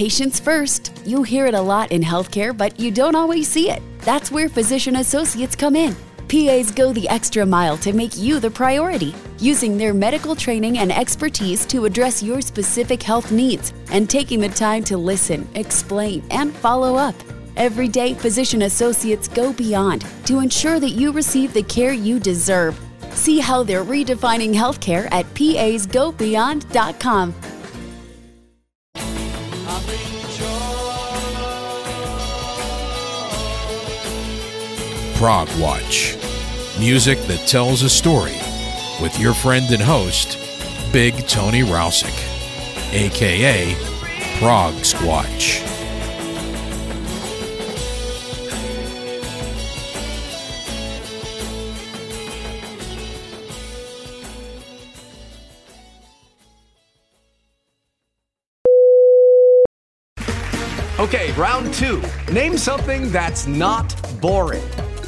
Patients first. You hear it a lot in healthcare, but you don't always see it. That's where physician associates come in. PAs go the extra mile to make you the priority, using their medical training and expertise to address your specific health needs and taking the time to listen, explain, and follow up. Every day, physician associates go beyond to ensure that you receive the care you deserve. See how they're redefining healthcare at pasgobeyond.com. Prog Watch. Music that tells a story with your friend and host, Big Tony Rousick, aka Prog Squatch. Okay, round two. Name something that's not boring.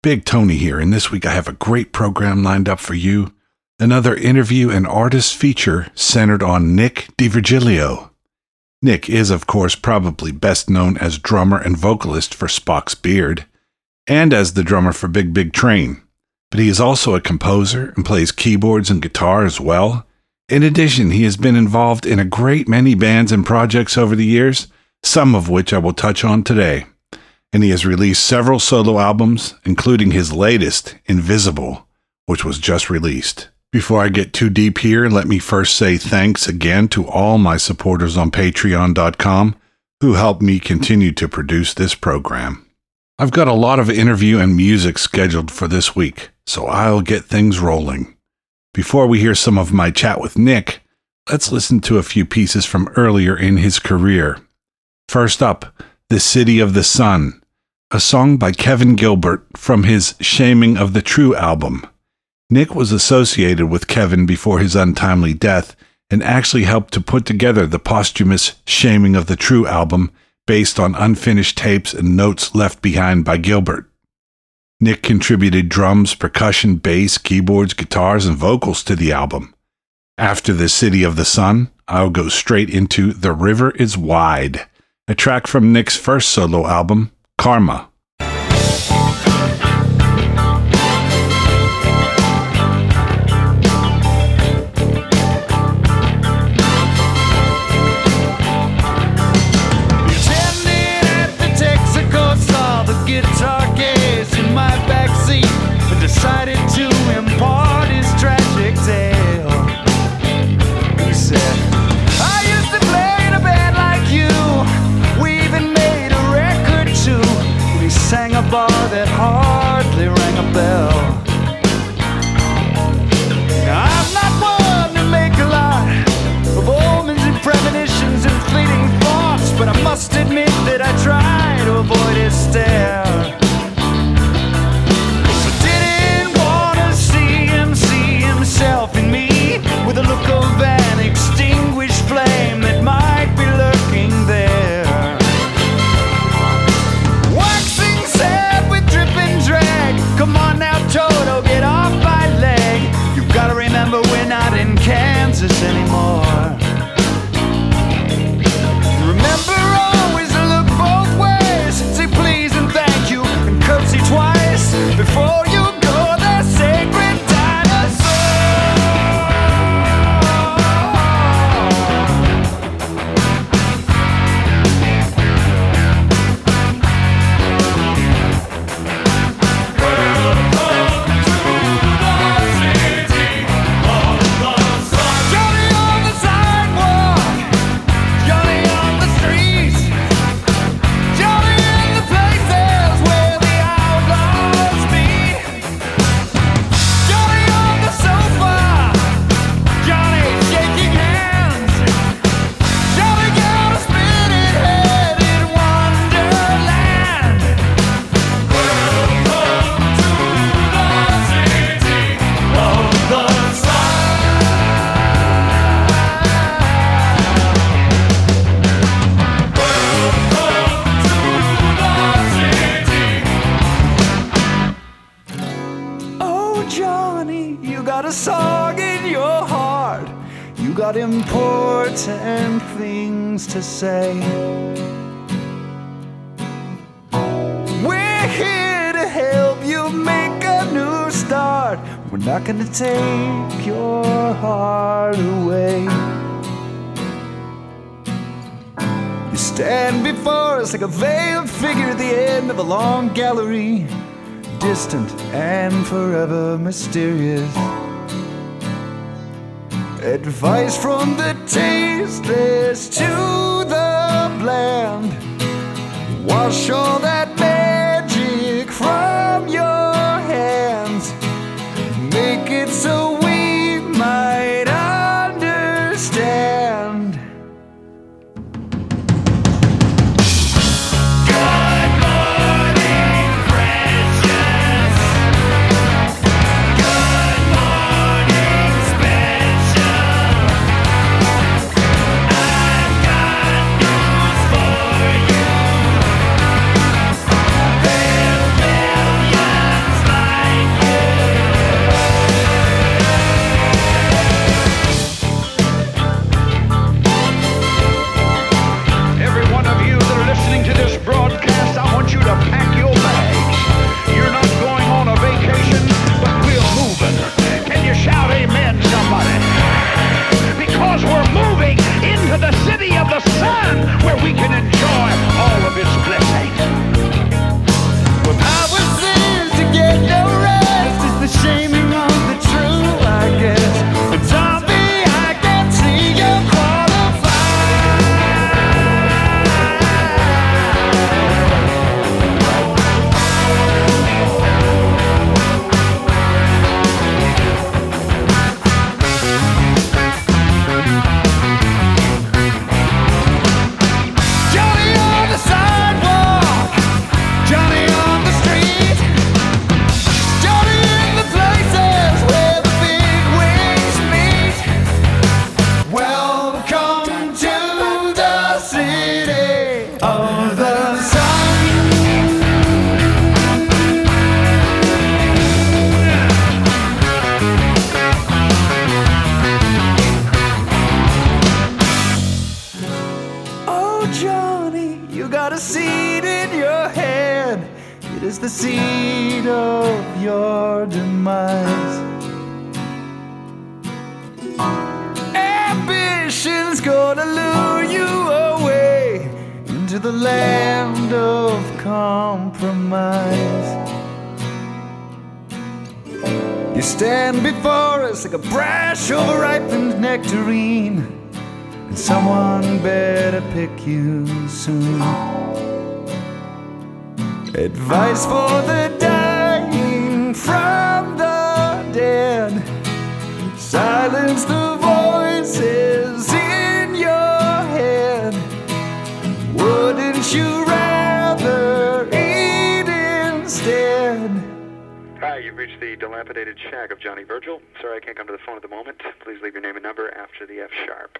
Big Tony here, and this week I have a great program lined up for you. Another interview and artist feature centered on Nick D'Virgilio. Nick is, of course, probably best known as drummer and vocalist for Spock's Beard, and as the drummer for Big Big Train. But he is also a composer and plays keyboards and guitar as well. In addition, he has been involved in a great many bands and projects over the years, some of which I will touch on today and he has released several solo albums, including his latest, Invisible, which was just released. Before I get too deep here, let me first say thanks again to all my supporters on patreon.com who helped me continue to produce this program. I've got a lot of interview and music scheduled for this week, so I'll get things rolling. Before we hear some of my chat with Nick, let's listen to a few pieces from earlier in his career. First up, the City of the Sun, a song by Kevin Gilbert from his Shaming of the True album. Nick was associated with Kevin before his untimely death and actually helped to put together the posthumous Shaming of the True album based on unfinished tapes and notes left behind by Gilbert. Nick contributed drums, percussion, bass, keyboards, guitars, and vocals to the album. After The City of the Sun, I'll go straight into The River is Wide a track from Nick's first solo album, Karma. gallery, distant and forever mysterious. Advice from the tasteless to the bland. Wash all that moment. Please leave your name and number after the F sharp.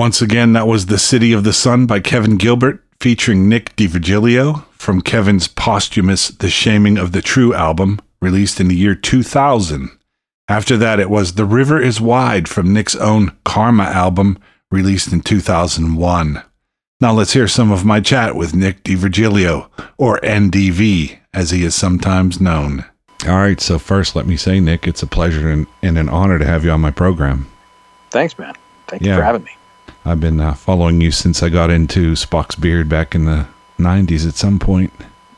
Once again, that was The City of the Sun by Kevin Gilbert, featuring Nick D'Virgilio from Kevin's posthumous The Shaming of the True album, released in the year 2000. After that, it was The River is Wide from Nick's own Karma album, released in 2001. Now let's hear some of my chat with Nick D'Virgilio, or NDV, as he is sometimes known. All right, so first, let me say, Nick, it's a pleasure and, and an honor to have you on my program. Thanks, man. Thank Yeah. you for having me. I've been uh, following you since I got into Spock's Beard back in the '90s at some point.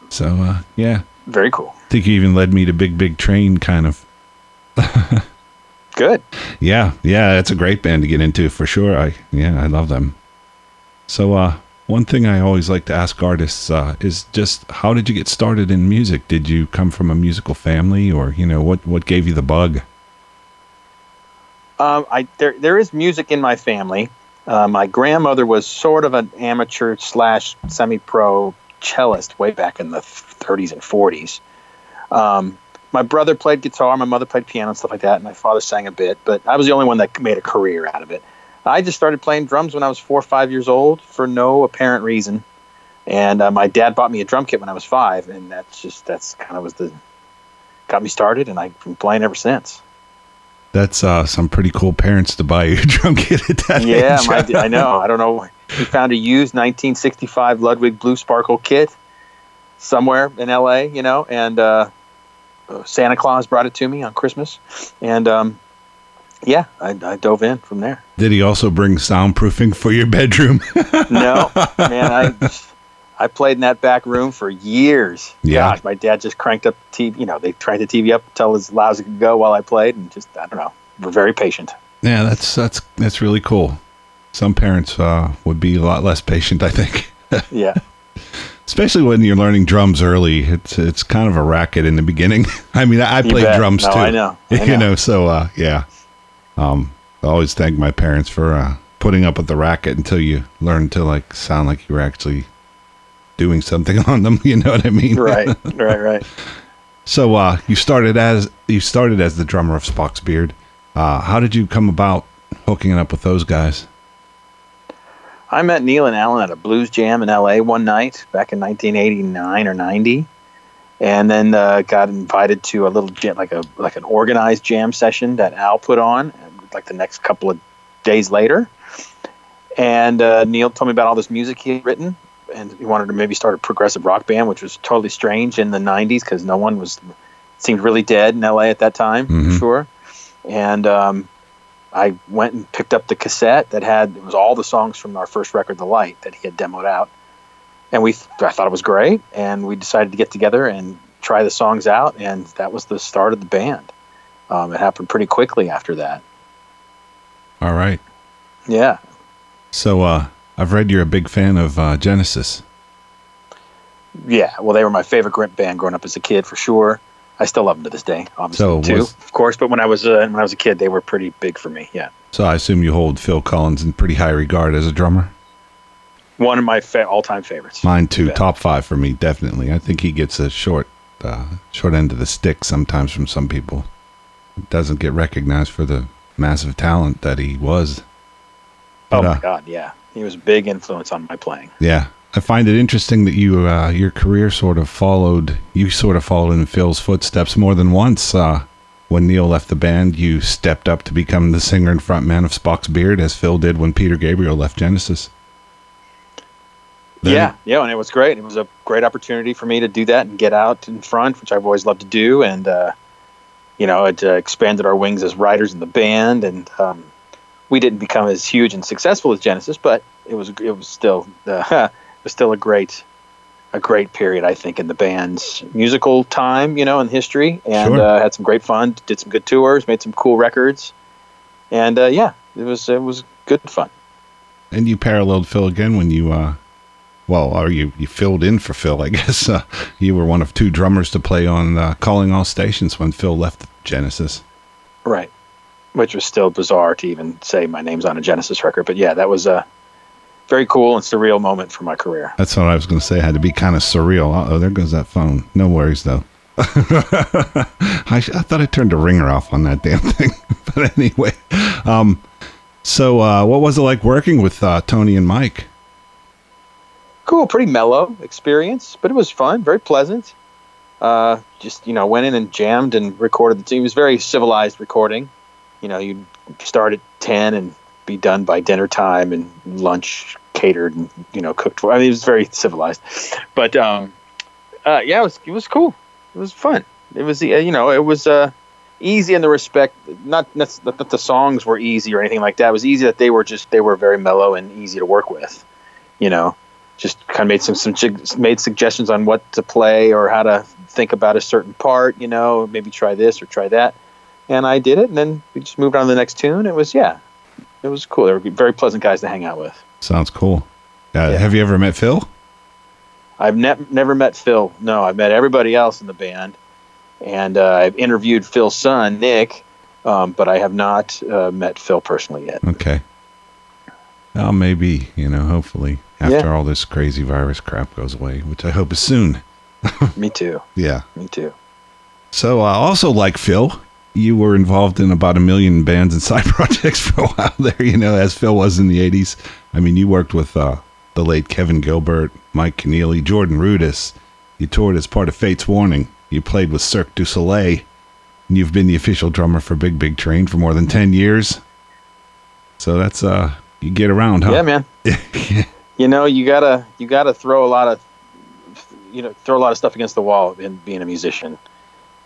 So uh, yeah, Very cool. I think you even led me to Big Big Train, kind of. Good. Yeah, yeah, it's a great band to get into for sure. I yeah, I love them. So uh one thing I always like to ask artists uh, is just how did you get started in music? Did you come from a musical family or, you know, what what gave you the bug? Um, I there there is music in my family. Uh, my grandmother was sort of an amateur slash semi pro cellist way back in the 30s and 40s. Um, my brother played guitar, my mother played piano and stuff like that, and my father sang a bit. But I was the only one that made a career out of it. I just started playing drums when I was four or five years old for no apparent reason. And uh, my dad bought me a drum kit when I was five, and that's just that's kind of was the got me started, and I've been playing ever since. That's uh some pretty cool parents to buy you a drum kit at that yeah, age. my, I know. I don't know. He found a used 1965 Ludwig Blue Sparkle kit somewhere in LA, you know, and uh, Santa Claus brought it to me on Christmas, and um, yeah, I, I dove in from there. Did he also bring soundproofing for your bedroom? no, man, I I played in that back room for years. Yeah. Gosh, my dad just cranked up the TV. You know, they cranked the TV up until as loud as it could go while I played, and just I don't know, we're very patient. yeah, that's that's that's really cool. Some parents uh, would be a lot less patient, I think. Yeah. Especially when you're learning drums early, it's it's kind of a racket in the beginning. I mean, I, I played bet. drums No, too. I know. I you know. know, so uh, yeah. Um, I always thank my parents for uh, putting up with the racket until you learn to like sound like you were actually doing something on them. You know what I mean? right, right, right. So uh, you started as you started as the drummer of Spock's Beard. Uh, how did you come about hooking it up with those guys? I met Neal and Alan at a blues jam in LA one night back in 1989 or 90, and then uh, got invited to a little jam, like a like an organized jam session that Al put on, like the next couple of days later. And uh, Neal told me about all this music he had written, and he wanted to maybe start a progressive rock band, which was totally strange in the 90s because no one was seemed really dead in LA at that time, for Mhm. sure. And um, I went and picked up the cassette that had it was all the songs from our first record, The Light, that he had demoed out, and we I thought it was great, and we decided to get together and try the songs out, and that was the start of the band. Um, it happened pretty quickly after that. All right. Yeah, So uh, I've read you're a big fan of uh, Genesis. yeah. Well, they were my favorite gr- band growing up as a kid, for sure. I still love them to this day, obviously So too, was- of course. But when I was uh, when I was a kid, they were pretty big for me. Yeah, So I assume you hold Phil Collins in pretty high regard as a drummer. one of my fa- all-time favorites. Mine too, top five for me, definitely. I think he gets a short, uh, short end of the stick sometimes from some people. Doesn't get recognized for the massive talent that he was. Oh my uh, God, yeah, he was a big influence on my playing. Yeah, I find it interesting that you, uh, your career sort of followed, you sort of followed in Phil's footsteps more than once. Uh, when Neal left the band, you stepped up to become the singer and frontman of Spock's Beard, as Phil did when Peter Gabriel left Genesis. Then- yeah, yeah, and it was great. It was a great opportunity for me to do that and get out in front, which I've always loved to do. And uh, you know, it uh, expanded our wings as writers in the band, and um, we didn't become as huge and successful as Genesis, but it was it was still uh, it was still a great a great period, I think, in the band's musical time, you know, in history, and Sure. uh, had some great fun. Did some good tours, made some cool records, and uh, yeah, it was it was good fun. And you paralleled Phil again when you, uh, well, or you, you filled in for Phil, I guess. Uh, you were one of two drummers to play on uh, Calling All Stations when Phil left Genesis. Right. Which was still bizarre to even say my name's on a Genesis record. But yeah, that was a very cool and surreal moment for my career. That's what I was going to say. It had to be kind of surreal. Oh, there goes that phone. No worries, though. I, sh- I thought I turned the ringer off on that damn thing. but anyway, um, so uh, what was it like working with uh, Tony and Mike? Cool, pretty mellow experience, but it was fun, very pleasant. Uh, just, you know, went in and jammed and recorded the team. It was very civilized recording. You know, you'd start at 10 and be done by dinner time and lunch catered and, you know, cooked for. I mean, it was very civilized. But, um, uh, yeah, it was, it was cool. It was fun. It was, uh, you know, it was uh, easy in the respect, not, not that the songs were easy or anything like that. It was easy that they were just, they were very mellow and easy to work with, you know. just kind of made some some made suggestions on what to play or how to think about a certain part. You know, maybe try this or try that, and I did it. And then we just moved on to the next tune. It was yeah, it was cool. They were very pleasant guys to hang out with. Sounds cool. Uh, Have you ever met Phil? I've ne- never met Phil. No, I've met everybody else in the band, and uh, I've interviewed Phil's son Nick, um, but I have not uh, met Phil personally yet. Okay. Well, maybe, you know, hopefully after Yeah. all this crazy virus crap goes away, which I hope is soon. Me too. Yeah. Me too. So, uh, also like Phil, you were involved in about a million bands and side projects for a while there, you know, as Phil was in the 80s. I mean, you worked with uh, the late Kevin Gilbert, Mike Keneally, Jordan Rudess. You toured as part of Fates Warning. You played with Cirque du Soleil. And you've been the official drummer for Big Big Train for more than 10 years. So that's, uh, you get around, huh? Yeah, man. you know, you gotta you gotta throw a lot of you know throw a lot of stuff against the wall in being a musician.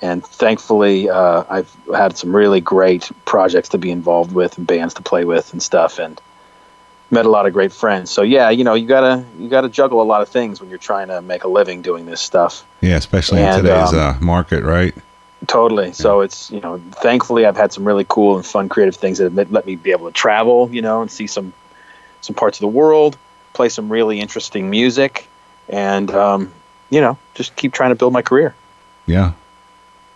And thankfully, uh, I've had some really great projects to be involved with and bands to play with and stuff, and met a lot of great friends. So yeah, you know, you gotta you gotta juggle a lot of things when you're trying to make a living doing this stuff. Yeah, especially in today's um, uh, market, right? Totally. So it's you know, thankfully I've had some really cool and fun creative things that have let me be able to travel, you know, and see some some parts of the world, play some really interesting music, and um, you know, just keep trying to build my career. Yeah.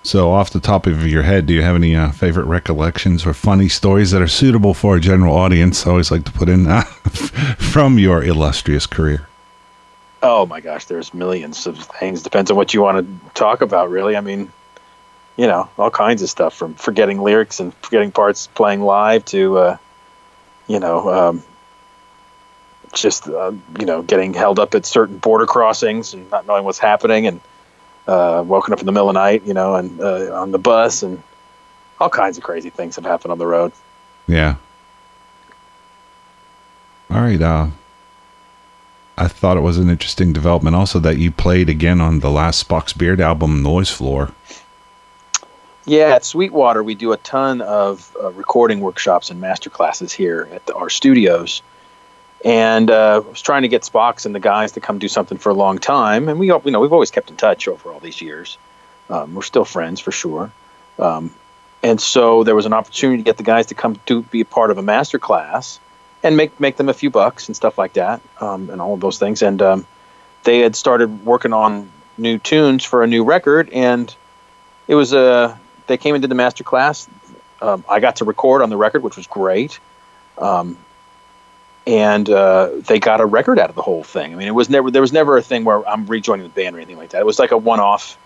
So, off the top of your head, do you have any uh, favorite recollections or funny stories that are suitable for a general audience? I always like to put in uh, from your illustrious career. Oh my gosh, there's millions of things. Depends on what you want to talk about, really. I mean, you know, all kinds of stuff from forgetting lyrics and forgetting parts playing live to, uh, you know, um, just uh, you know, getting held up at certain border crossings and not knowing what's happening, and uh, woken up in the middle of the night, you know, and uh, on the bus, and all kinds of crazy things have happened on the road. Yeah. All right. Uh, I thought it was an interesting development also that you played again on the last Spock's Beard album, Noise Floor. Yeah, at Sweetwater, we do a ton of uh, recording workshops and master classes here at the, our studios. And uh, was trying to get Spock's and the guys to come do something for a long time, and we, you know, we've always kept in touch over all these years. Um, we're still friends for sure. Um, and so there was an opportunity to get the guys to come to be a part of a master class and make make them a few bucks and stuff like that, um, and all of those things. And um, they had started working on new tunes for a new record, and it was a they came into the master class. Um, I got to record on the record, which was great. Um, and uh, they got a record out of the whole thing. I mean, it was never there was never a thing where I'm rejoining the band or anything like that. It was like a one-off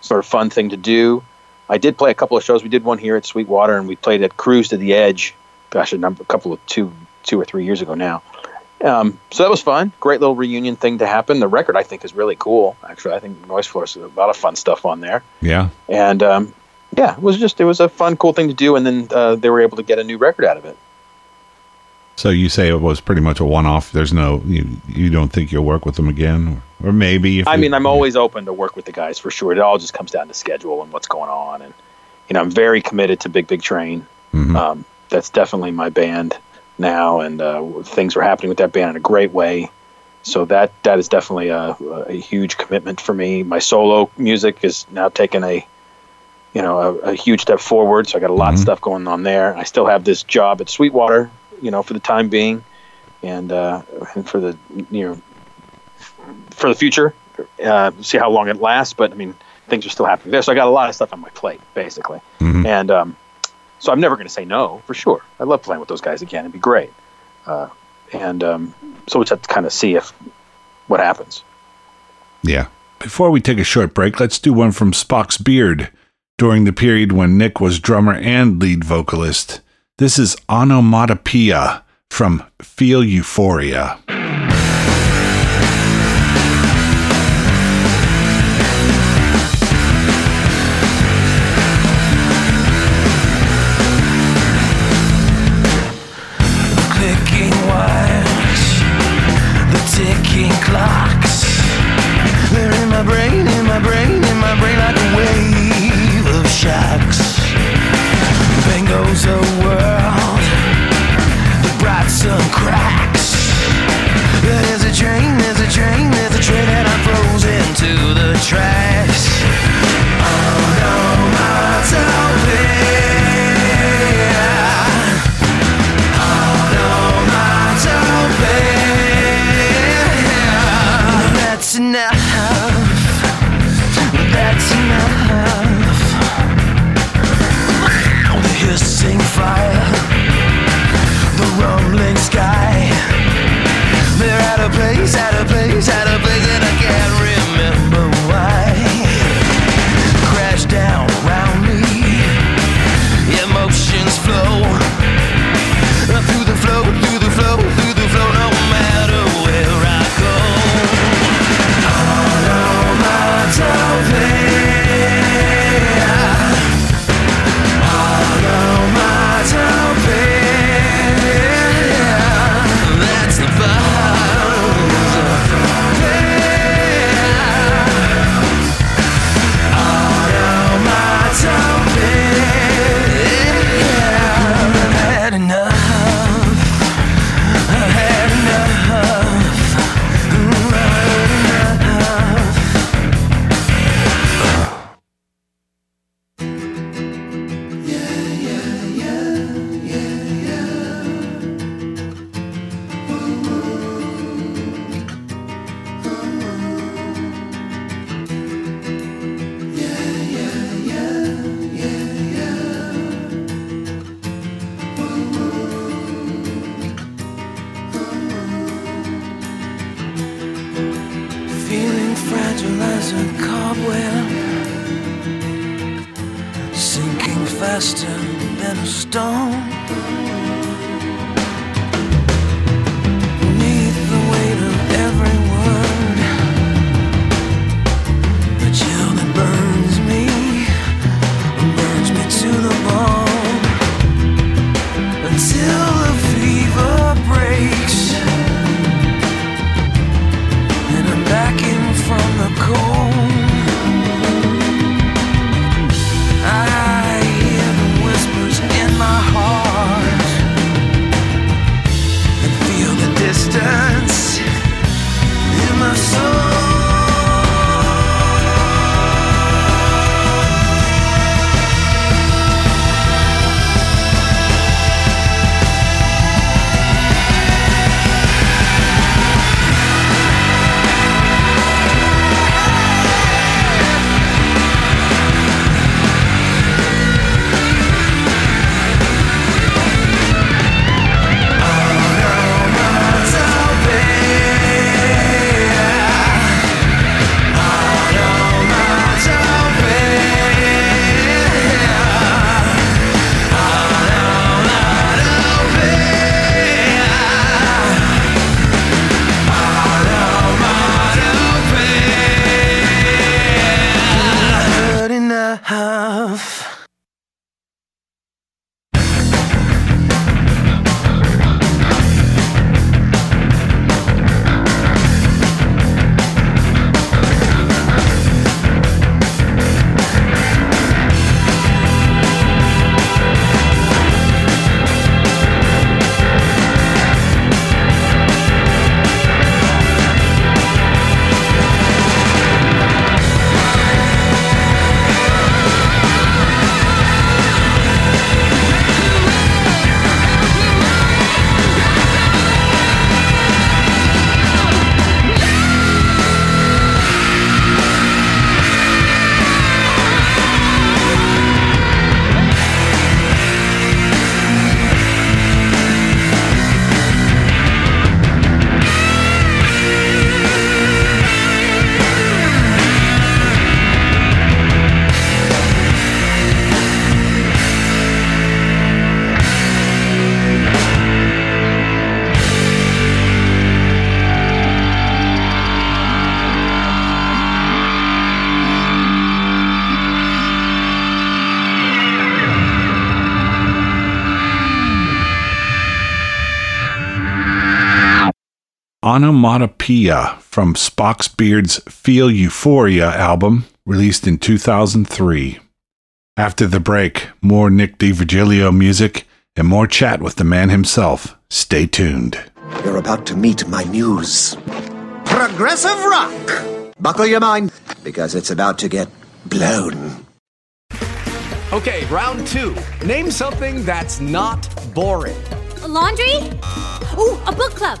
sort of fun thing to do. I did play a couple of shows. We did one here at Sweetwater, and we played at Cruise to the Edge. Gosh, a number, a couple of two, two or three years ago now. Um, so that was fun. Great little reunion thing to happen. The record I think is really cool. Actually, I think Noise Floor is a lot of fun stuff on there. Yeah. And um, yeah, it was just it was a fun, cool thing to do. And then uh, they were able to get a new record out of it. So you say it was pretty much a one-off. There's no you. You don't think you'll work with them again, or, maybe. I you- mean, I'm always open to work with the guys for sure. It all just comes down to schedule and what's going on. And you know, I'm very committed to Big Big Train. Mhm. Um, that's definitely my band now, and uh, things are happening with that band in a great way. So that that is definitely a, a huge commitment for me. My solo music is now taking a you know a, a huge step forward. So I got a lot of stuff going on there. I still have this job at Sweetwater, you know, for the time being, and uh, and for the you know for the future. Uh, see how long it lasts, but I mean things are still happening there. So I got a lot of stuff on my plate, basically, Mhm. and um, so I'm never going to say no for sure. I love playing with those guys again. It'd be great, uh, and um, so we just have to kind of see if what happens. Yeah. Before we take a short break, let's do one from Spock's Beard during the period when Nick was drummer and lead vocalist. This is Onomatopoeia from Feel Euphoria. Onomatopoeia from Spock's Beard's Feel Euphoria album, released in 2003. After the break, more Nick D'Virgilio music and more chat with the man himself. Stay tuned. You're about to meet my muse. Progressive rock! Buckle your mind, because it's about to get blown. Okay, round two. Name something that's not boring. A laundry? Ooh, a book club.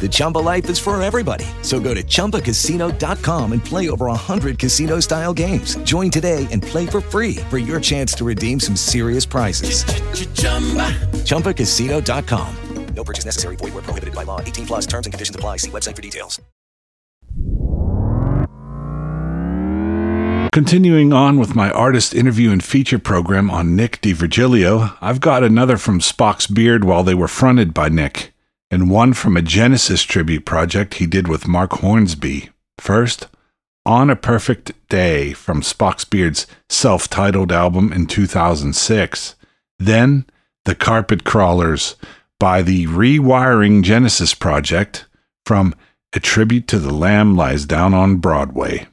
The Chumba life is for everybody. So go to ChumbaCasino.com and play over 100 casino style games. Join today and play for free for your chance to redeem some serious prizes. ChumbaCasino.com. No purchase necessary. Void where prohibited by law. 18 plus terms and conditions apply. See website for details. Continuing on with my artist interview and feature program on Nick D'Virgilio, I've got another from Spock's Beard while they were fronted by Nick, and one from a Genesis tribute project he did with Mark Hornsby. First, On a Perfect Day from Spock's Beard's self titled album in 2006. Then, The Carpet Crawlers by the Rewiring Genesis Project from A Tribute to the Lamb Lies Down on Broadway.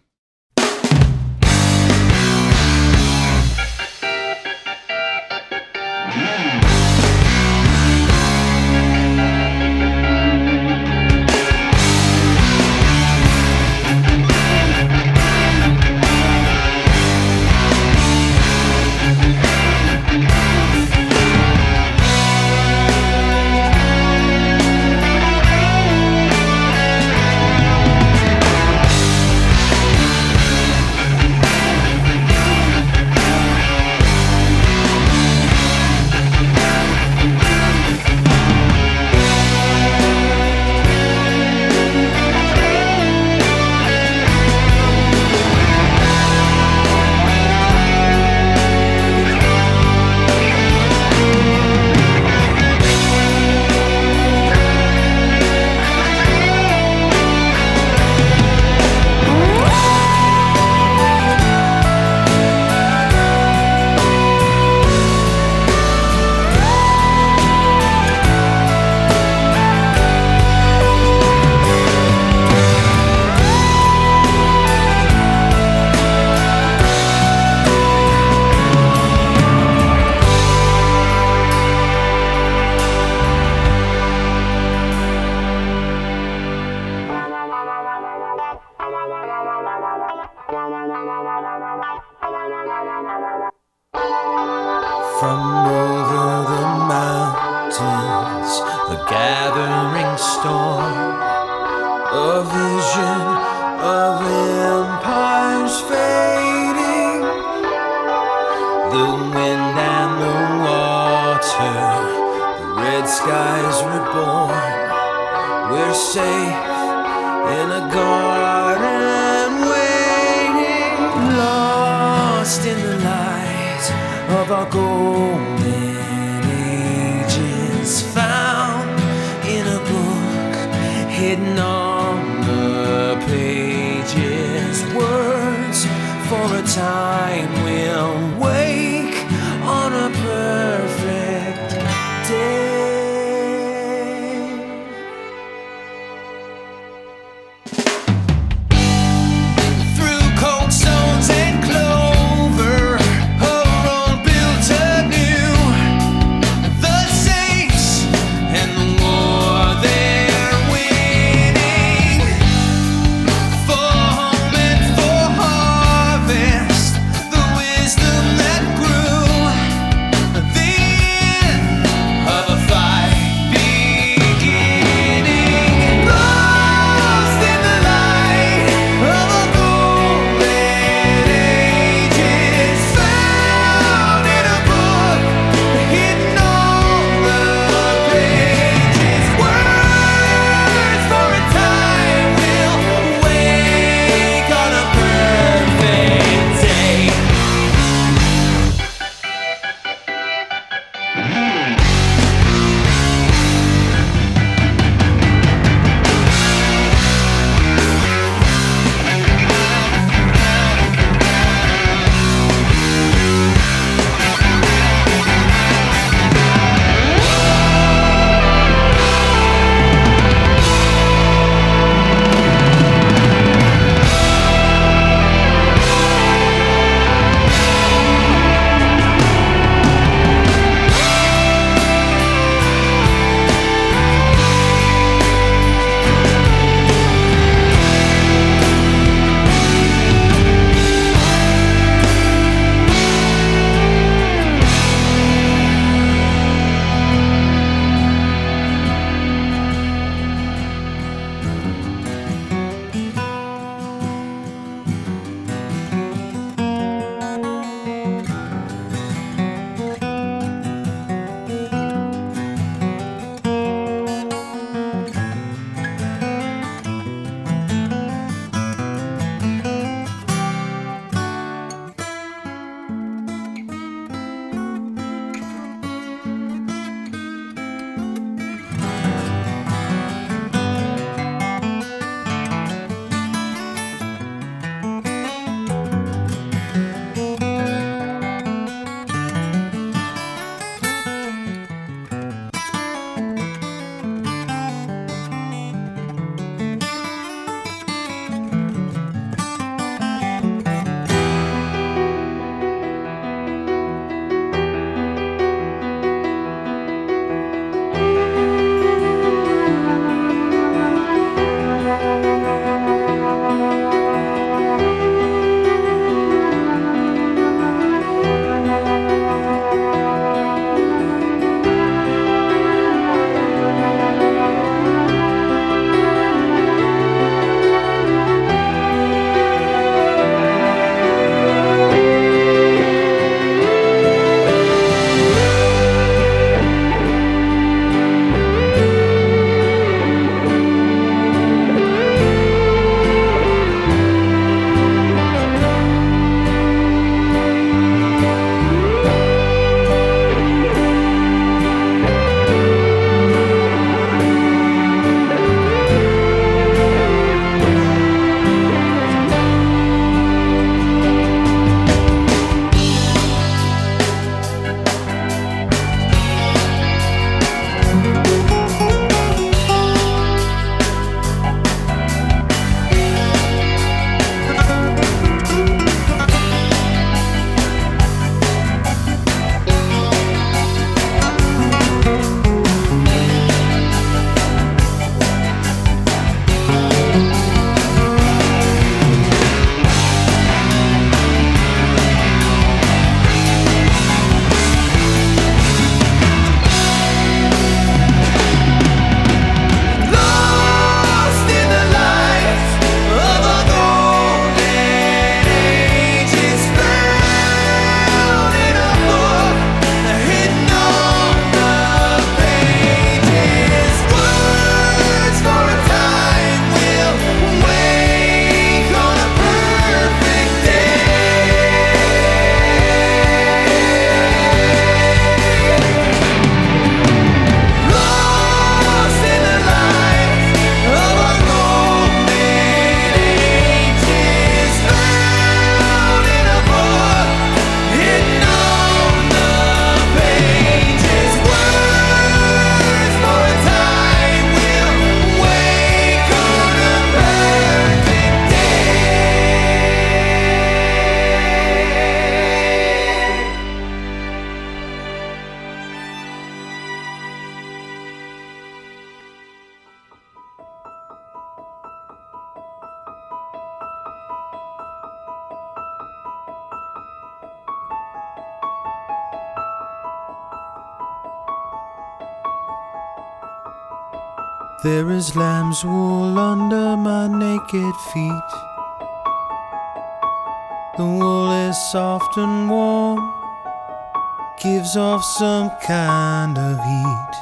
Kind of heat.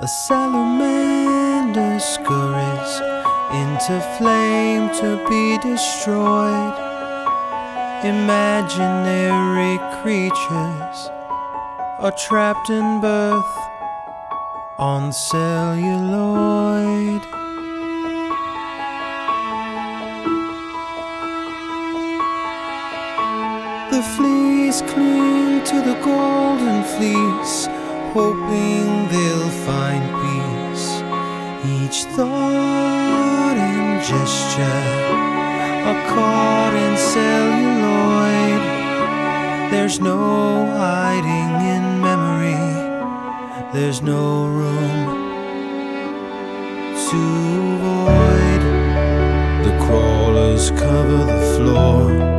A salamander scurries into flame to be destroyed. Imaginary creatures are trapped in birth on celluloid. The fleas to the golden fleece, hoping they'll find peace. Each thought and gesture are caught in celluloid. There's no hiding in memory. There's no room to avoid. The crawlers cover the floor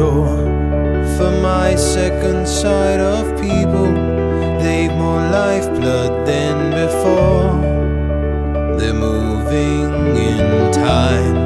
corridor. For my second sight of people, they've more lifeblood than before. They're moving in time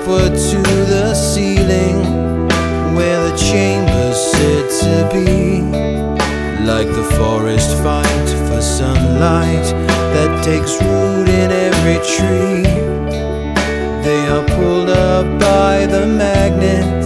upward to the ceiling where the chamber's said to be. Like the forest fight for sunlight that takes root in every tree. They are pulled up by the magnet,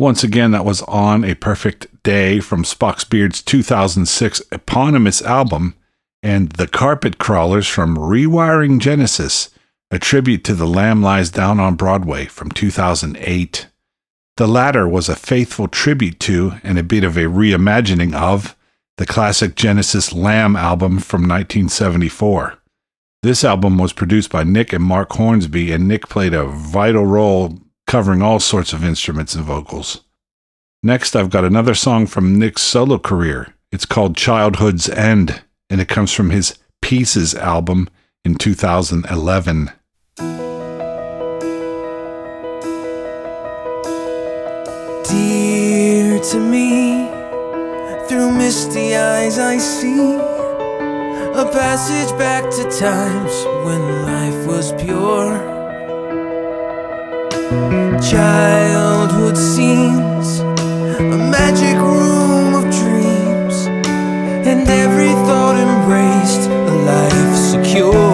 Once again, that was On a Perfect Day from Spock's Beard's 2006 eponymous album, and The Carpet Crawlers from Rewiring Genesis, a tribute to The Lamb Lies Down on Broadway from 2008. The latter was a faithful tribute to and a bit of a reimagining of the classic Genesis Lamb album from 1974. This album was produced by Nick and Mark Hornsby, and Nick played a vital role covering all sorts of instruments and vocals. Next, I've got another song from Nick's solo career. It's called Childhood's End, and it comes from his Pieces album in 2011. Dear to me, through misty eyes I see a passage back to times when life was pure. Childhood scenes, a magic room of dreams, and every thought embraced a life secure.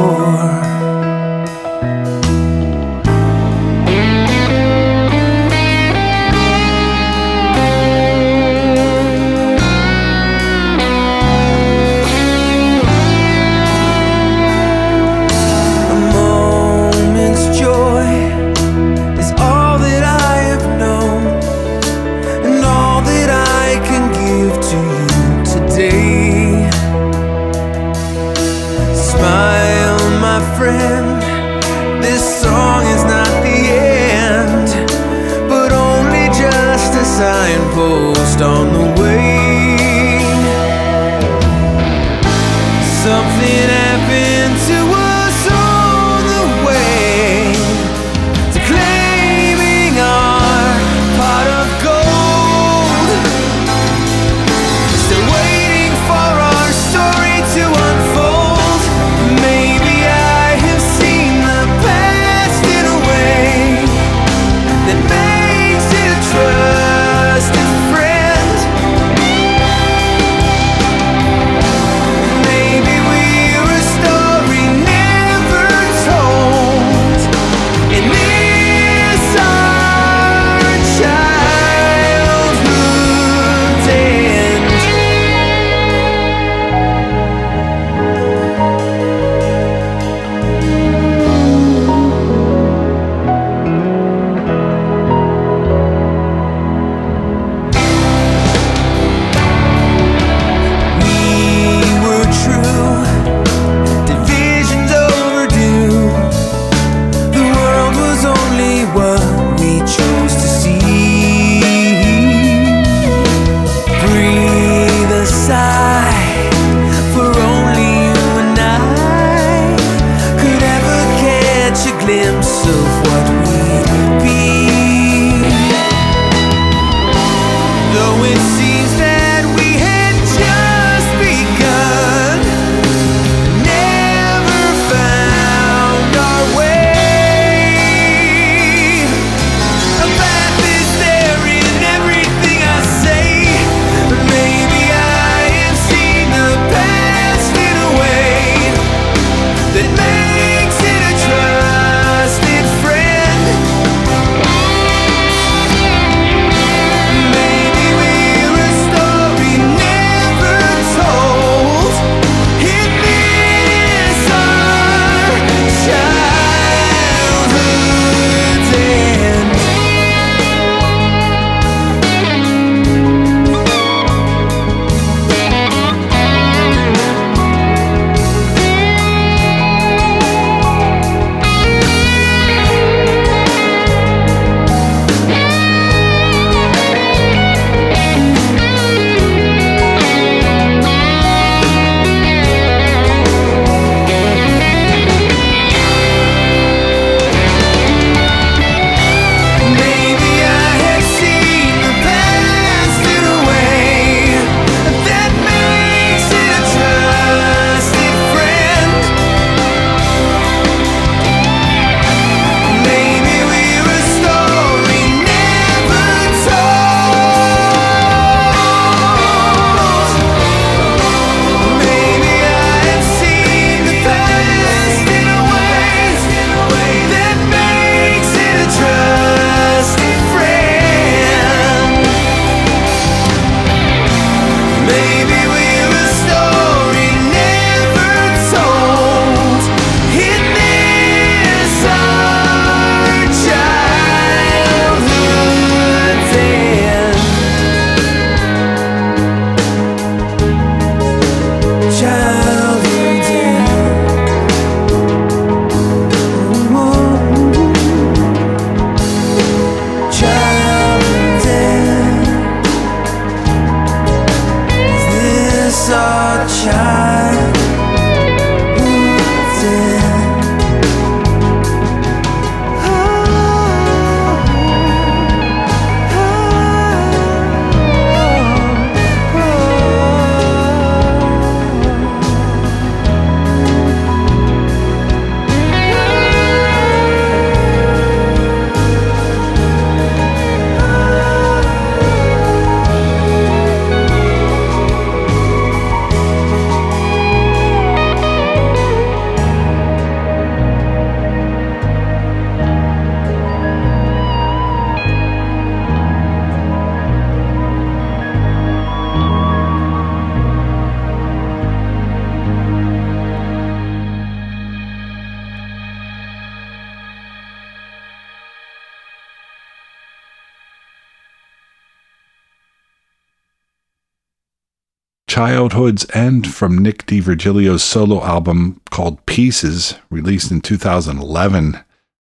Childhoods and from Nick D'Virgilio's solo album called Pieces, released in 2011.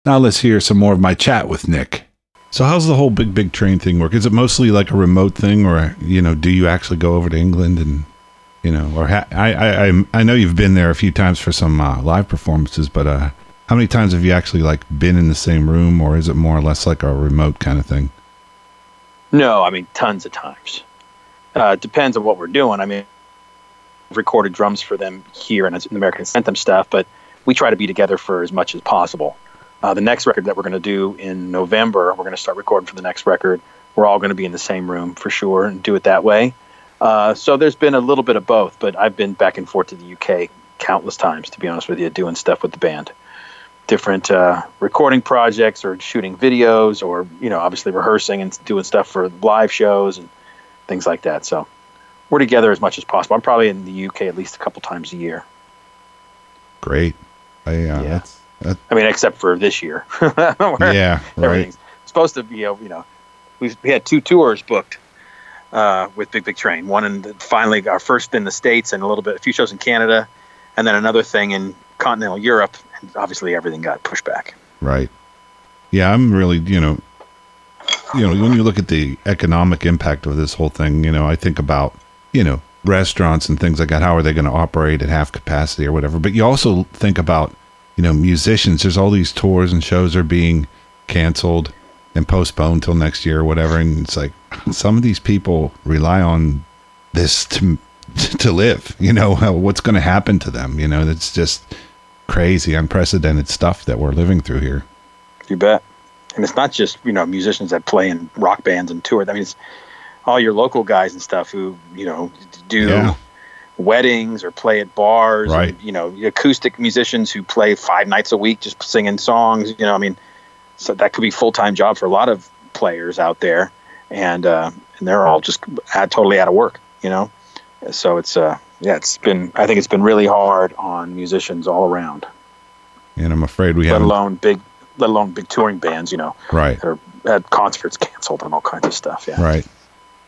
Now let's hear some more of my chat with Nick. So how's the whole Big Big Train thing work? Is it mostly like a remote thing, or you know, do you actually go over to England and you know, or ha- I I I I know you've been there a few times for some uh, live performances, but uh, how many times have you actually like been in the same room, or is it more or less like a remote kind of thing? No, I mean tons of times. Uh, depends on what we're doing. I mean, I've recorded drums for them here and in American sent them stuff, but we try to be together for as much as possible. Uh, the next record that we're going to do in November, we're going to start recording for the next record. We're all going to be in the same room for sure and do it that way. Uh, so there's been a little bit of both, but I've been back and forth to the UK countless times, to be honest with you, doing stuff with the band. Different uh, recording projects or shooting videos or, you know, obviously rehearsing and doing stuff for live shows and things like that. So we're together as much as possible. I'm probably in the UK at least a couple times a year. Great. I, uh, Yeah. that's, that, I mean, except for this year. Yeah, right. everything's Supposed to be, you know, you know, we we had two tours booked uh, with Big Big Train. One in the, finally our first in the states and a little bit, a few shows in Canada, and then another thing in continental Europe. And obviously, everything got pushed back. Right. Yeah, I'm really, you know, you know, when you look at the economic impact of this whole thing, you know, I think about, you know, restaurants and things like that. How are they going to operate at half capacity or whatever? But you also think about, you know, musicians. There's all these tours and shows are being canceled and postponed till next year or whatever. And it's like some of these people rely on this to to live. You know, what's going to happen to them? You know, it's just crazy, unprecedented stuff that we're living through here. You bet. And it's not just you know musicians that play in rock bands and tour. I mean, it's all your local guys and stuff who you know do Yeah. weddings or play at bars. Right. And, you know, acoustic musicians who play five nights a week just singing songs. You know, I mean, so that could be full time job for a lot of players out there, and uh, and they're all just at, totally out of work. You know, so it's uh yeah, it's been I think it's been really hard on musicians all around. And I'm afraid we let have alone big, let alone big touring bands. You know, Right. that are had concerts canceled and all kinds of stuff. Yeah. Right.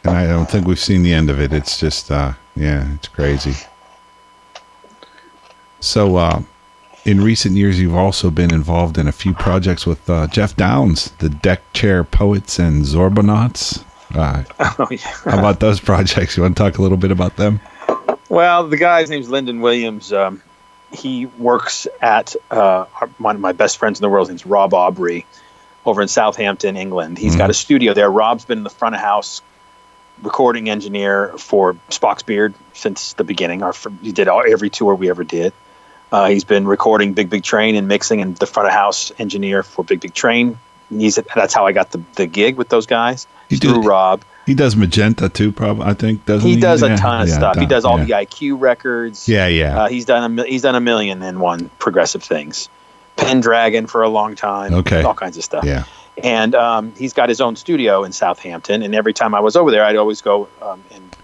And I don't think we've seen the end of it. It's just, uh, yeah, it's crazy. So, uh, in recent years, you've also been involved in a few projects with uh, Geoff Downes, the Deck Chair Poets and Zorbonauts. Uh, Oh, yeah. how about those projects? You want to talk a little bit about them? Well, the guy's name's Lyndon Williams. Um, he works at uh, one of my best friends in the world. His name's Rob Aubrey over in Southampton, England. He's got a studio there. Rob's been in the front of house recording engineer for Spock's Beard since the beginning. Our he did all, every tour we ever did. Uh, he's been recording Big Big Train and mixing and the front of house engineer for Big Big Train. He's that's how I got the, the gig with those guys through Rob. He does Magenta too, probably. I think doesn't he? He does a ton of yeah, stuff. He does all yeah. the IQ records. Yeah, yeah. Uh, he's done a he's done a million and one progressive things. Pendragon for a long time. Okay. all kinds of stuff. Yeah. And um, he's got his own studio in Southampton. And every time I was over there, I'd always go um, and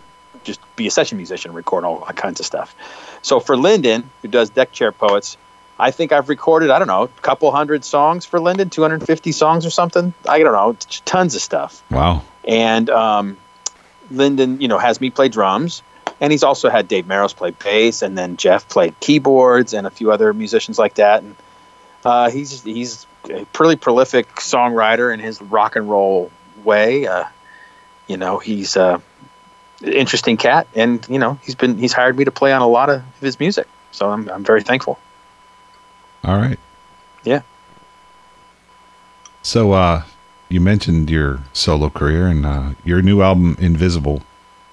just be a session musician, record all, all kinds of stuff. So for Lyndon, who does Deckchair Poets, I think I've recorded I don't know a couple hundred songs for Lyndon, 250 songs or something. I don't know, tons of stuff Wow. And um, Lyndon, you know, has me play drums, and he's also had Dave Meros play bass, and then Geoff played keyboards, and a few other musicians like that. And uh, he's he's a pretty prolific songwriter in his rock and roll way. Uh, you know, he's a interesting cat, and you know, he's been he's hired me to play on a lot of his music, so I'm I'm very thankful. All right. Yeah. So, uh, you mentioned your solo career and uh, your new album, Invisible.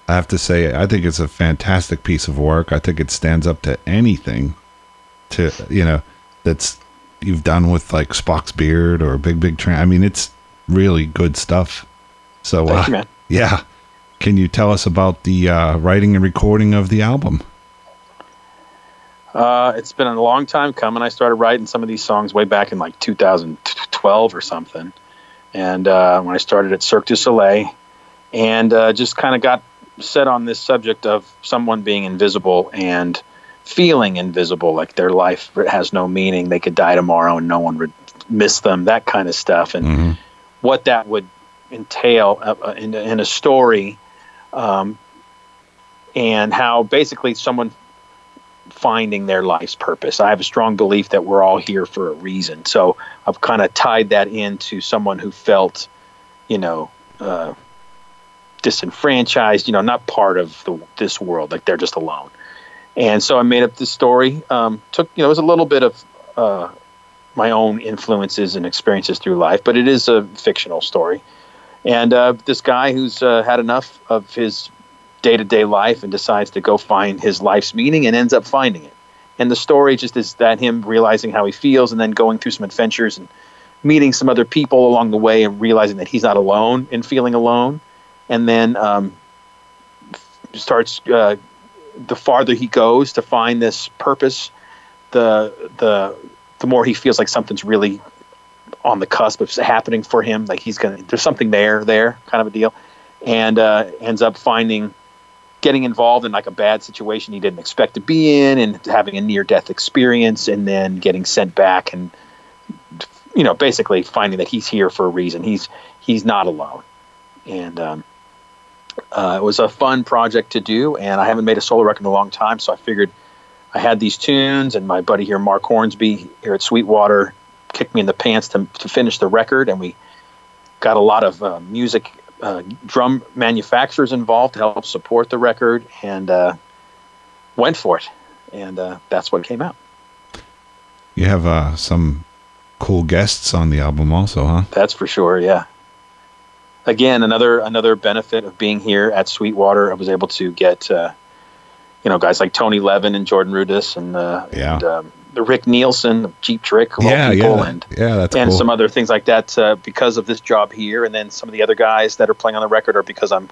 I have to say, I think it's a fantastic piece of work. I think it stands up to anything, to you know, that's you've done with like Spock's Beard or Big Big Train. I mean, it's really good stuff. So, uh, you, yeah, can you tell us about the uh, writing and recording of the album? Uh, it's been a long time coming. I started writing some of these songs way back in like 2012 or something. And uh, when I started at Cirque du Soleil, and uh, just kind of got set on this subject of someone being invisible and feeling invisible, like their life has no meaning. They could die tomorrow and no one would miss them, that kind of stuff. And what that would entail uh, uh, in, in a story. Um, and how basically someone finding their life's purpose. I have a strong belief that we're all here for a reason. So I've kind of tied that into someone who felt, you know, uh, disenfranchised, you know, not part of the, this world, like they're just alone. And so I made up this story. Um, took, you know, it was a little bit of uh, my own influences and experiences through life, but it is a fictional story. And uh, this guy who's uh, had enough of his day to day life and decides to go find his life's meaning and ends up finding it. And the story just is that him realizing how he feels and then going through some adventures and meeting some other people along the way and realizing that he's not alone and feeling alone. And then um, starts uh, the farther he goes to find this purpose, the the the more he feels like something's really on the cusp of happening for him. Like he's gonna there's something there there kind of a deal, and uh, ends up finding getting involved in like a bad situation he didn't expect to be in and having a near death experience and then getting sent back and you know basically finding that he's here for a reason. He's he's not alone. And um, uh, it was a fun project to do and i haven't made a solo record in a long time so i figured i had these tunes and my buddy here mark hornsby here at sweetwater kicked me in the pants to, to finish the record and we got a lot of uh, music uh, drum manufacturers involved to help support the record and uh, went for it. And uh, that's what came out. You have uh, some cool guests on the album, also, huh? That's for sure. Yeah. Again, another another benefit of being here at Sweetwater, I was able to get uh, you know guys like Tony Levin and Jordan Rudess and, uh, Yeah. and um, the Rick Nielsen, Cheap Trick, Yeah, people, yeah. and Yeah, that's and cool. some other things like that uh, because of this job here, and then some of the other guys that are playing on the record are because I'm,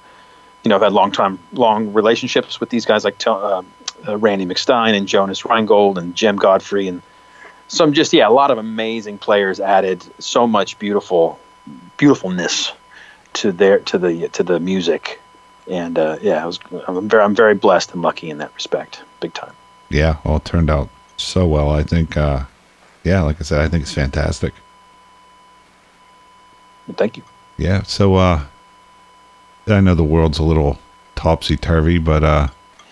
you know, I've had long time, long relationships with these guys like uh, uh, Randy McStine and Jonas Reingold and Jem Godfrey and some just yeah, a lot of amazing players added so much beautiful, beautifulness to their to the to the music, and uh, yeah, I was I'm very I'm very blessed and lucky in that respect, big time. Yeah, all turned out so well. I think, uh, yeah, like I said, I think it's fantastic. Thank you. Yeah. So, uh, I know the world's a little topsy turvy, but, uh,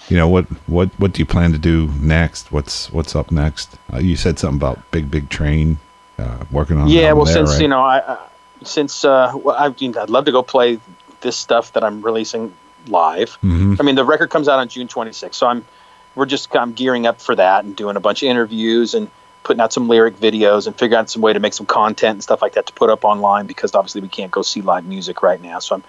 you know, what, what, what do you plan to do next? What's, what's up next? Uh, you said something about big, big train, uh, working on. yeah well there, since right? you know i uh, since uh well, I, i'd love to go play this stuff that i'm releasing live Mhm. i mean the record comes out on june 26th so i'm we're just i'm gearing up for that and doing a bunch of interviews and putting out some lyric videos and figuring out some way to make some content and stuff like that to put up online because obviously we can't go see live music right now. So i'm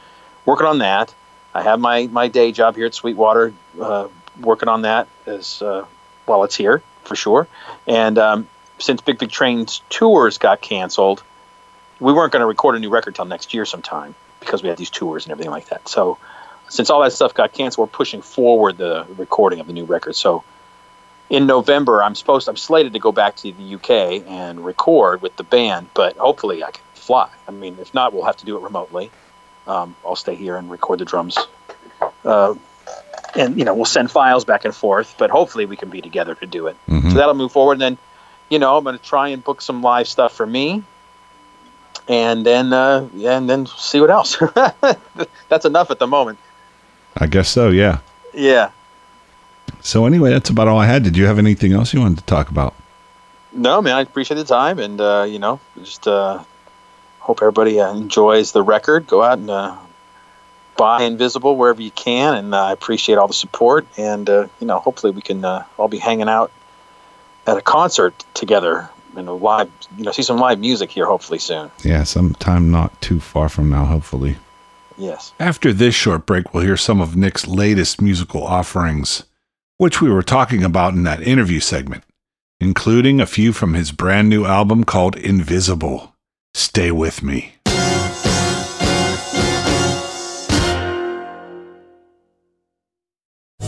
working on that. I have my my day job here at sweetwater uh, working on that as uh, while it's here for sure. And um, since Big Big Train's tours got canceled, we weren't going to record a new record till next year sometime because we had these tours and everything like that. So since all that stuff got canceled, we're pushing forward the recording of the new record. So in November, I'm supposed I'm slated to go back to the UK and record with the band, but hopefully I can fly. I mean, if not, we'll have to do it remotely. Um, I'll stay here and record the drums. Uh, and you know we'll send files back and forth, but hopefully we can be together to do it. Mhm. So that'll move forward. And then, you know, I'm going to try and book some live stuff for me, and then uh, yeah, and then see what else. That's enough at the moment. I guess so. Yeah. Yeah. So anyway, that's about all I had. Did you have anything else you wanted to talk about? No, man, I appreciate the time, and uh, you know, just uh, hope everybody uh, enjoys the record. Go out and uh, buy Invisible wherever you can, and uh, I appreciate all the support. And uh, you know, hopefully, we can uh, all be hanging out at a concert together, and live, you know, see some live music here, hopefully soon. Yeah, sometime not too far from now, hopefully. Yes. After this short break, we'll hear some of Nick's latest musical offerings, which we were talking about in that interview segment, including a few from his brand new album called Invisible. Stay with me.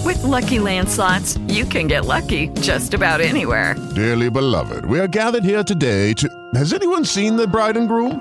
With Lucky Land slots, you can get lucky just about anywhere. Dearly beloved, we are gathered here today to. Has anyone seen the bride and groom?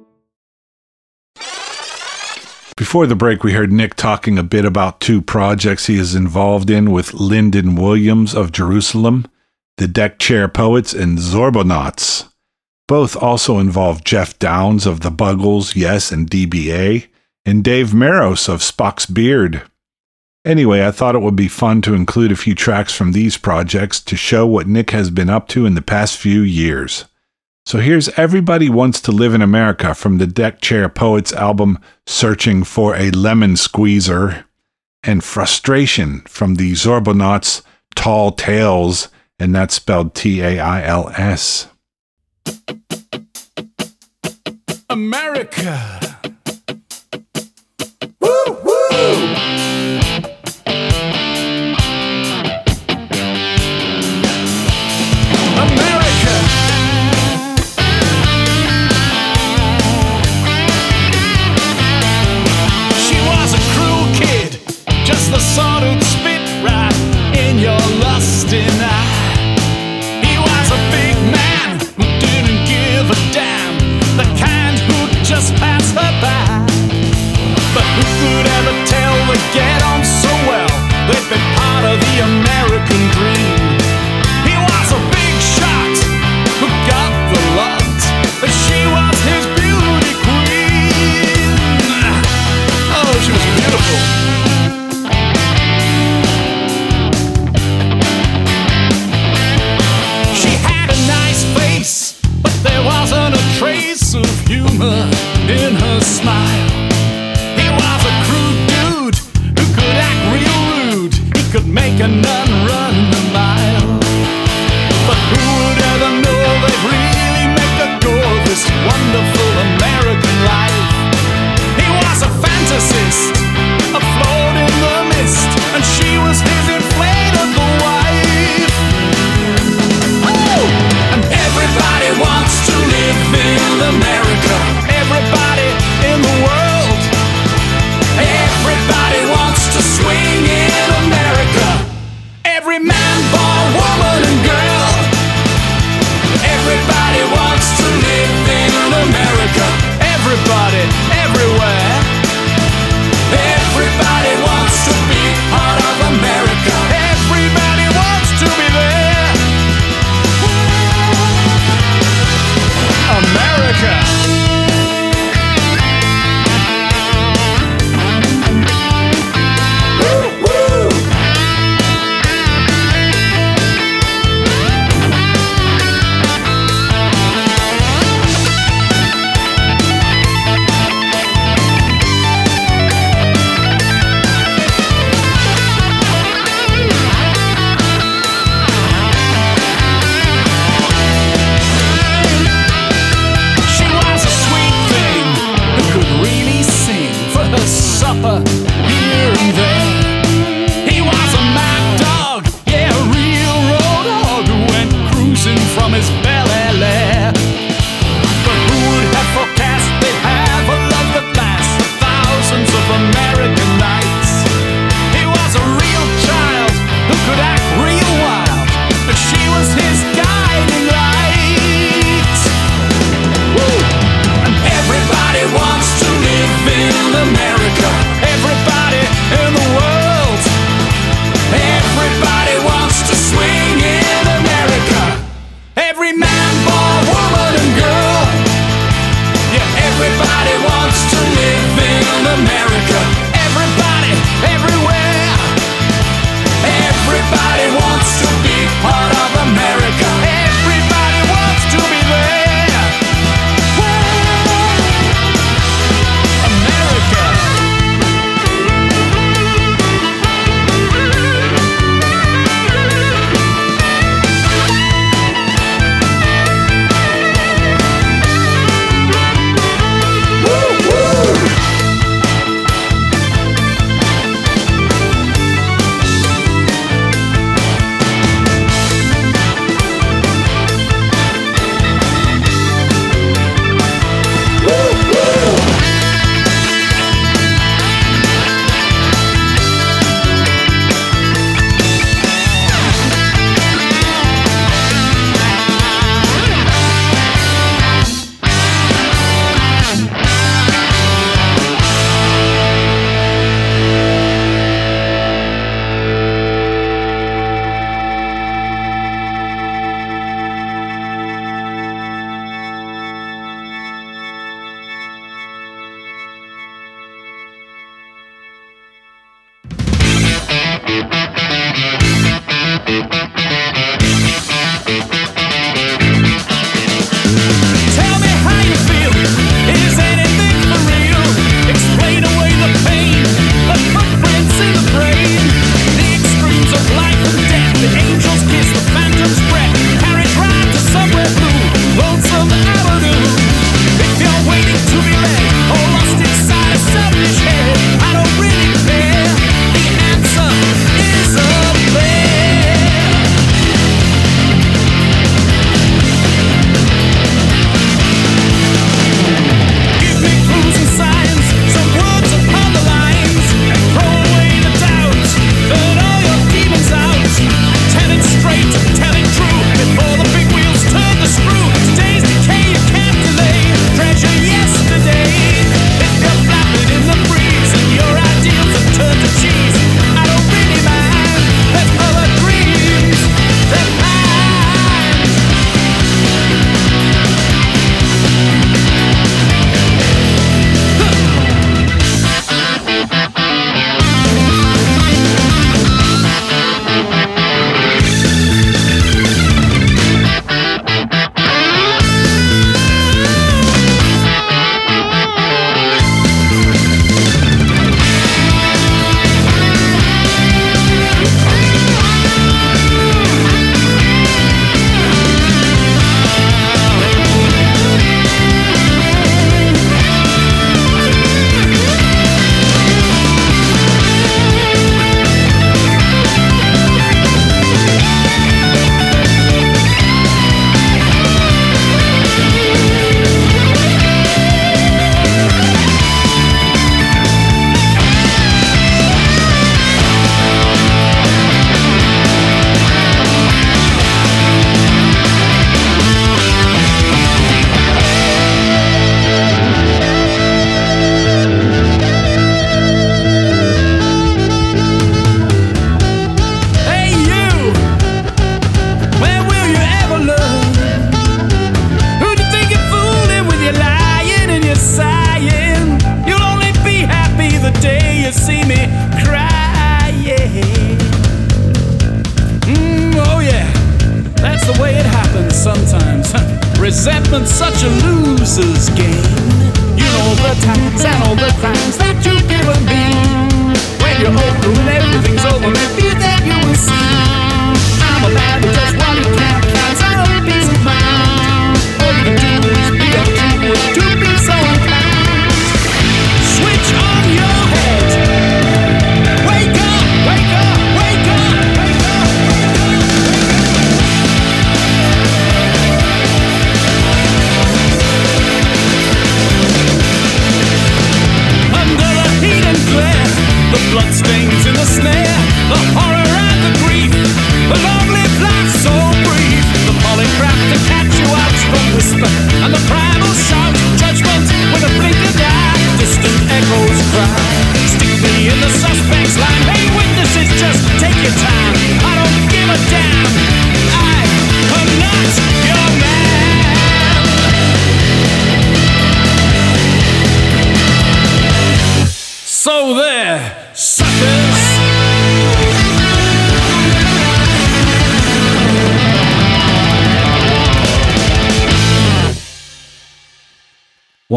Before the break, we heard Nick talking a bit about two projects he is involved in with Lyndon Williams of Jerusalem, the Deckchair Poets, and Zorbonauts. Both also involve Geoff Downes of the Buggles, Yes, and DBA, and Dave Meros of Spock's Beard. Anyway, I thought it would be fun to include a few tracks from these projects to show what Nick has been up to in the past few years. So here's Everybody Wants to Live in America from the Deckchair Poets album Searching for a Lemon Squeezer, and Frustration from the Zorbonauts Tall Tales, and that's spelled T A I L S. America. Woo woo! Run a mile. But who would ever know they'd really make a go of this wonderful American life? He was a fantasist, afloat in the mist, and she was his inflatable wife. Woo! And everybody wants to live in America.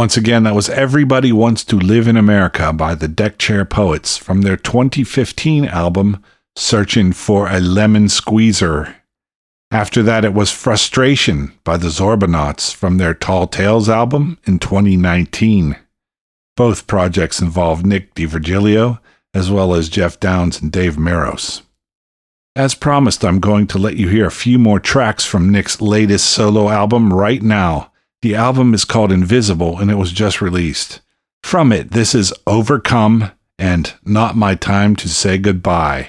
Once again, that was Everybody Wants to Live in America by the Deckchair Poets from their 2015 album, Searching for a Lemon Squeezer. After that, it was Frustration by the Zorbonauts from their Tall Tales album in 2019. Both projects involved Nick D'Virgilio, as well as Geoff Downes and Dave Meros. As promised, I'm going to let you hear a few more tracks from Nick's latest solo album right now. The album is called Invisible and it was just released. From it, this is Overcome and Not My Time to Say Goodbye.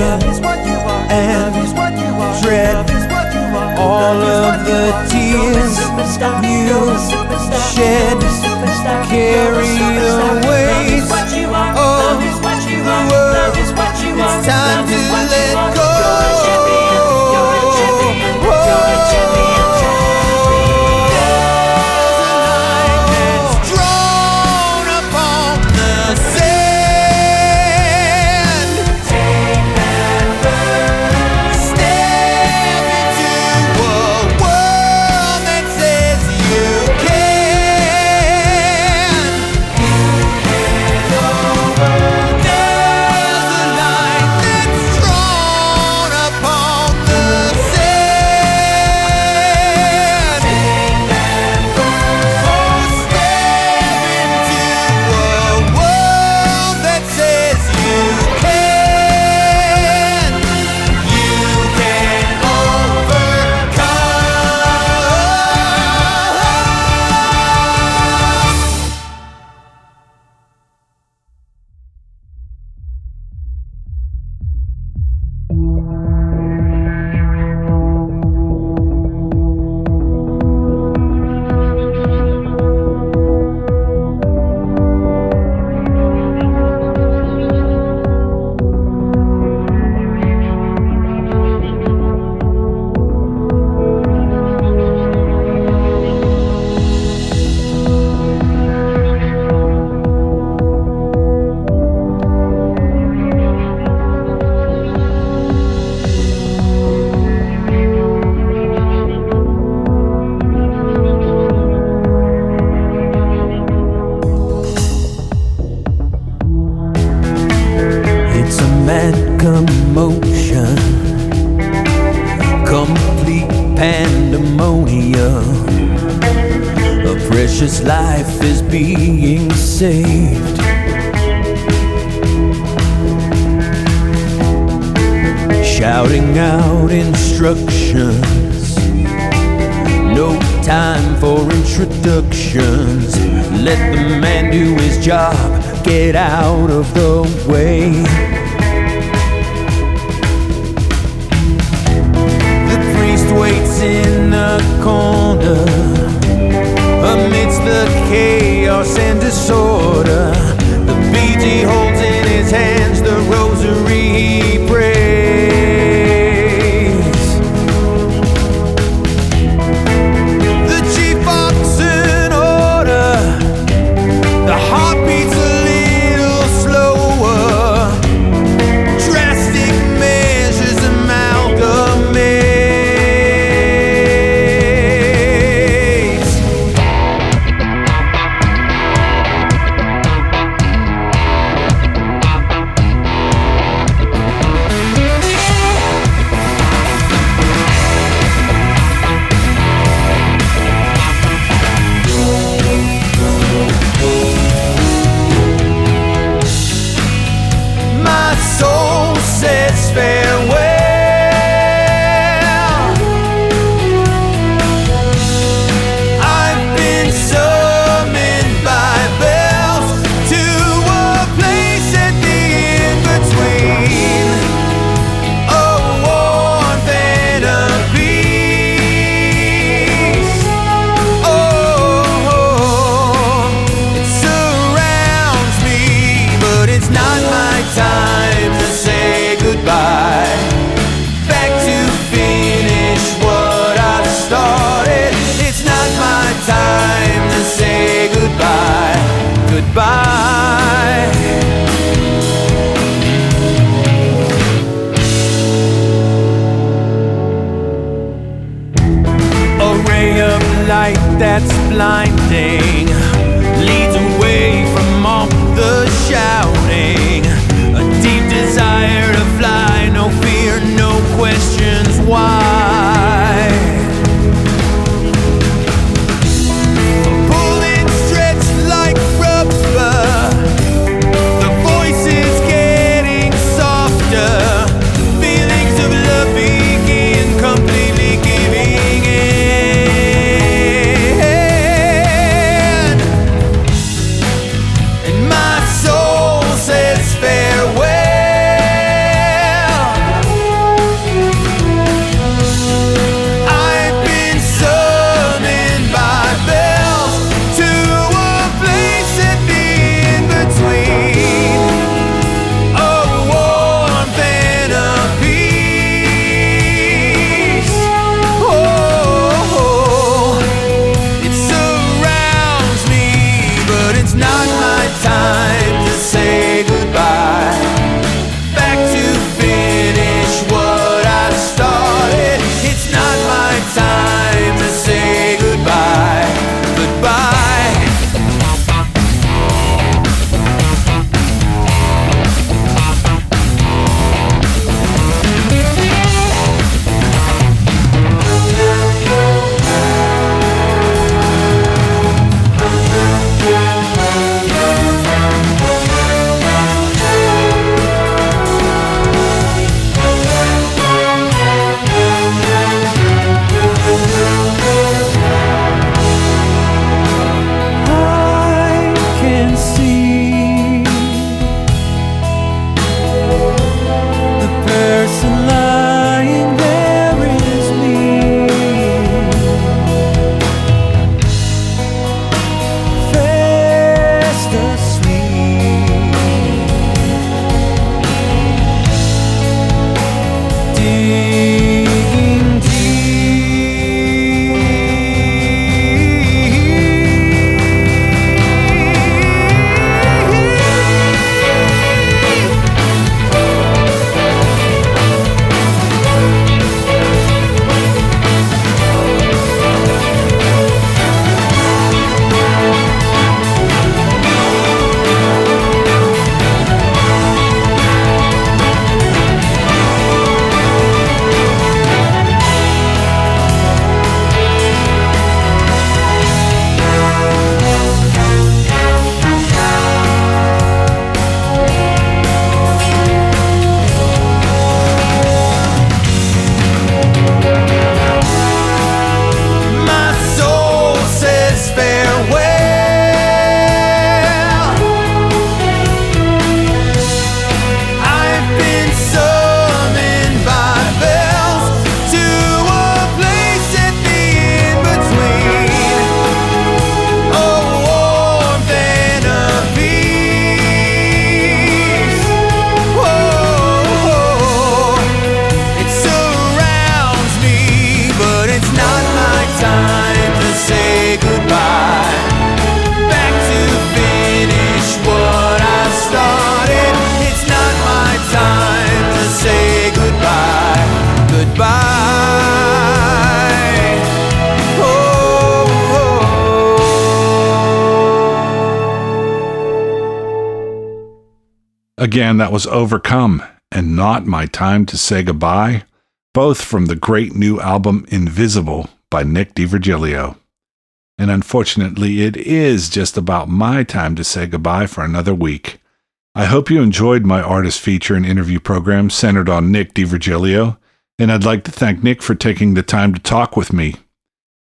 and dread. All of the tears you shed carried away. That was Overcome and Not My Time to Say Goodbye, both from the great new album Invisible by Nick D'Virgilio. And unfortunately, it is just about my time to say goodbye for another week. I hope you enjoyed my artist feature and interview program centered on Nick D'Virgilio, and I'd like to thank Nick for taking the time to talk with me.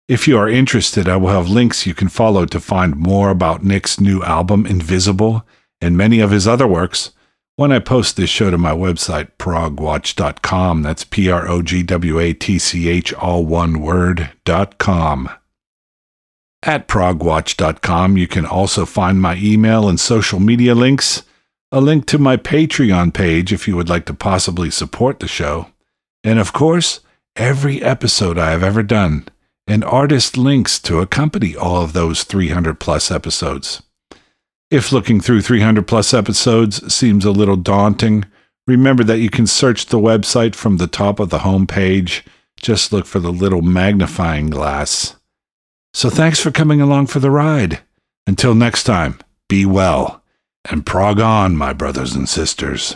If you are interested, I will have links you can follow to find more about Nick's new album, Invisible, and many of his other works when I post this show to my website, progwatch.com. That's P R O G W A T C H, all one word, dot com. At progwatch.com, you can also find my email and social media links, a link to my Patreon page if you would like to possibly support the show, and of course, every episode I have ever done, and artist links to accompany all of those 300 plus episodes. If looking through 300 plus episodes seems a little daunting, remember that you can search the website from the top of the home page. Just look for the little magnifying glass. So thanks for coming along for the ride. Until next time, be well and prog on, my brothers and sisters.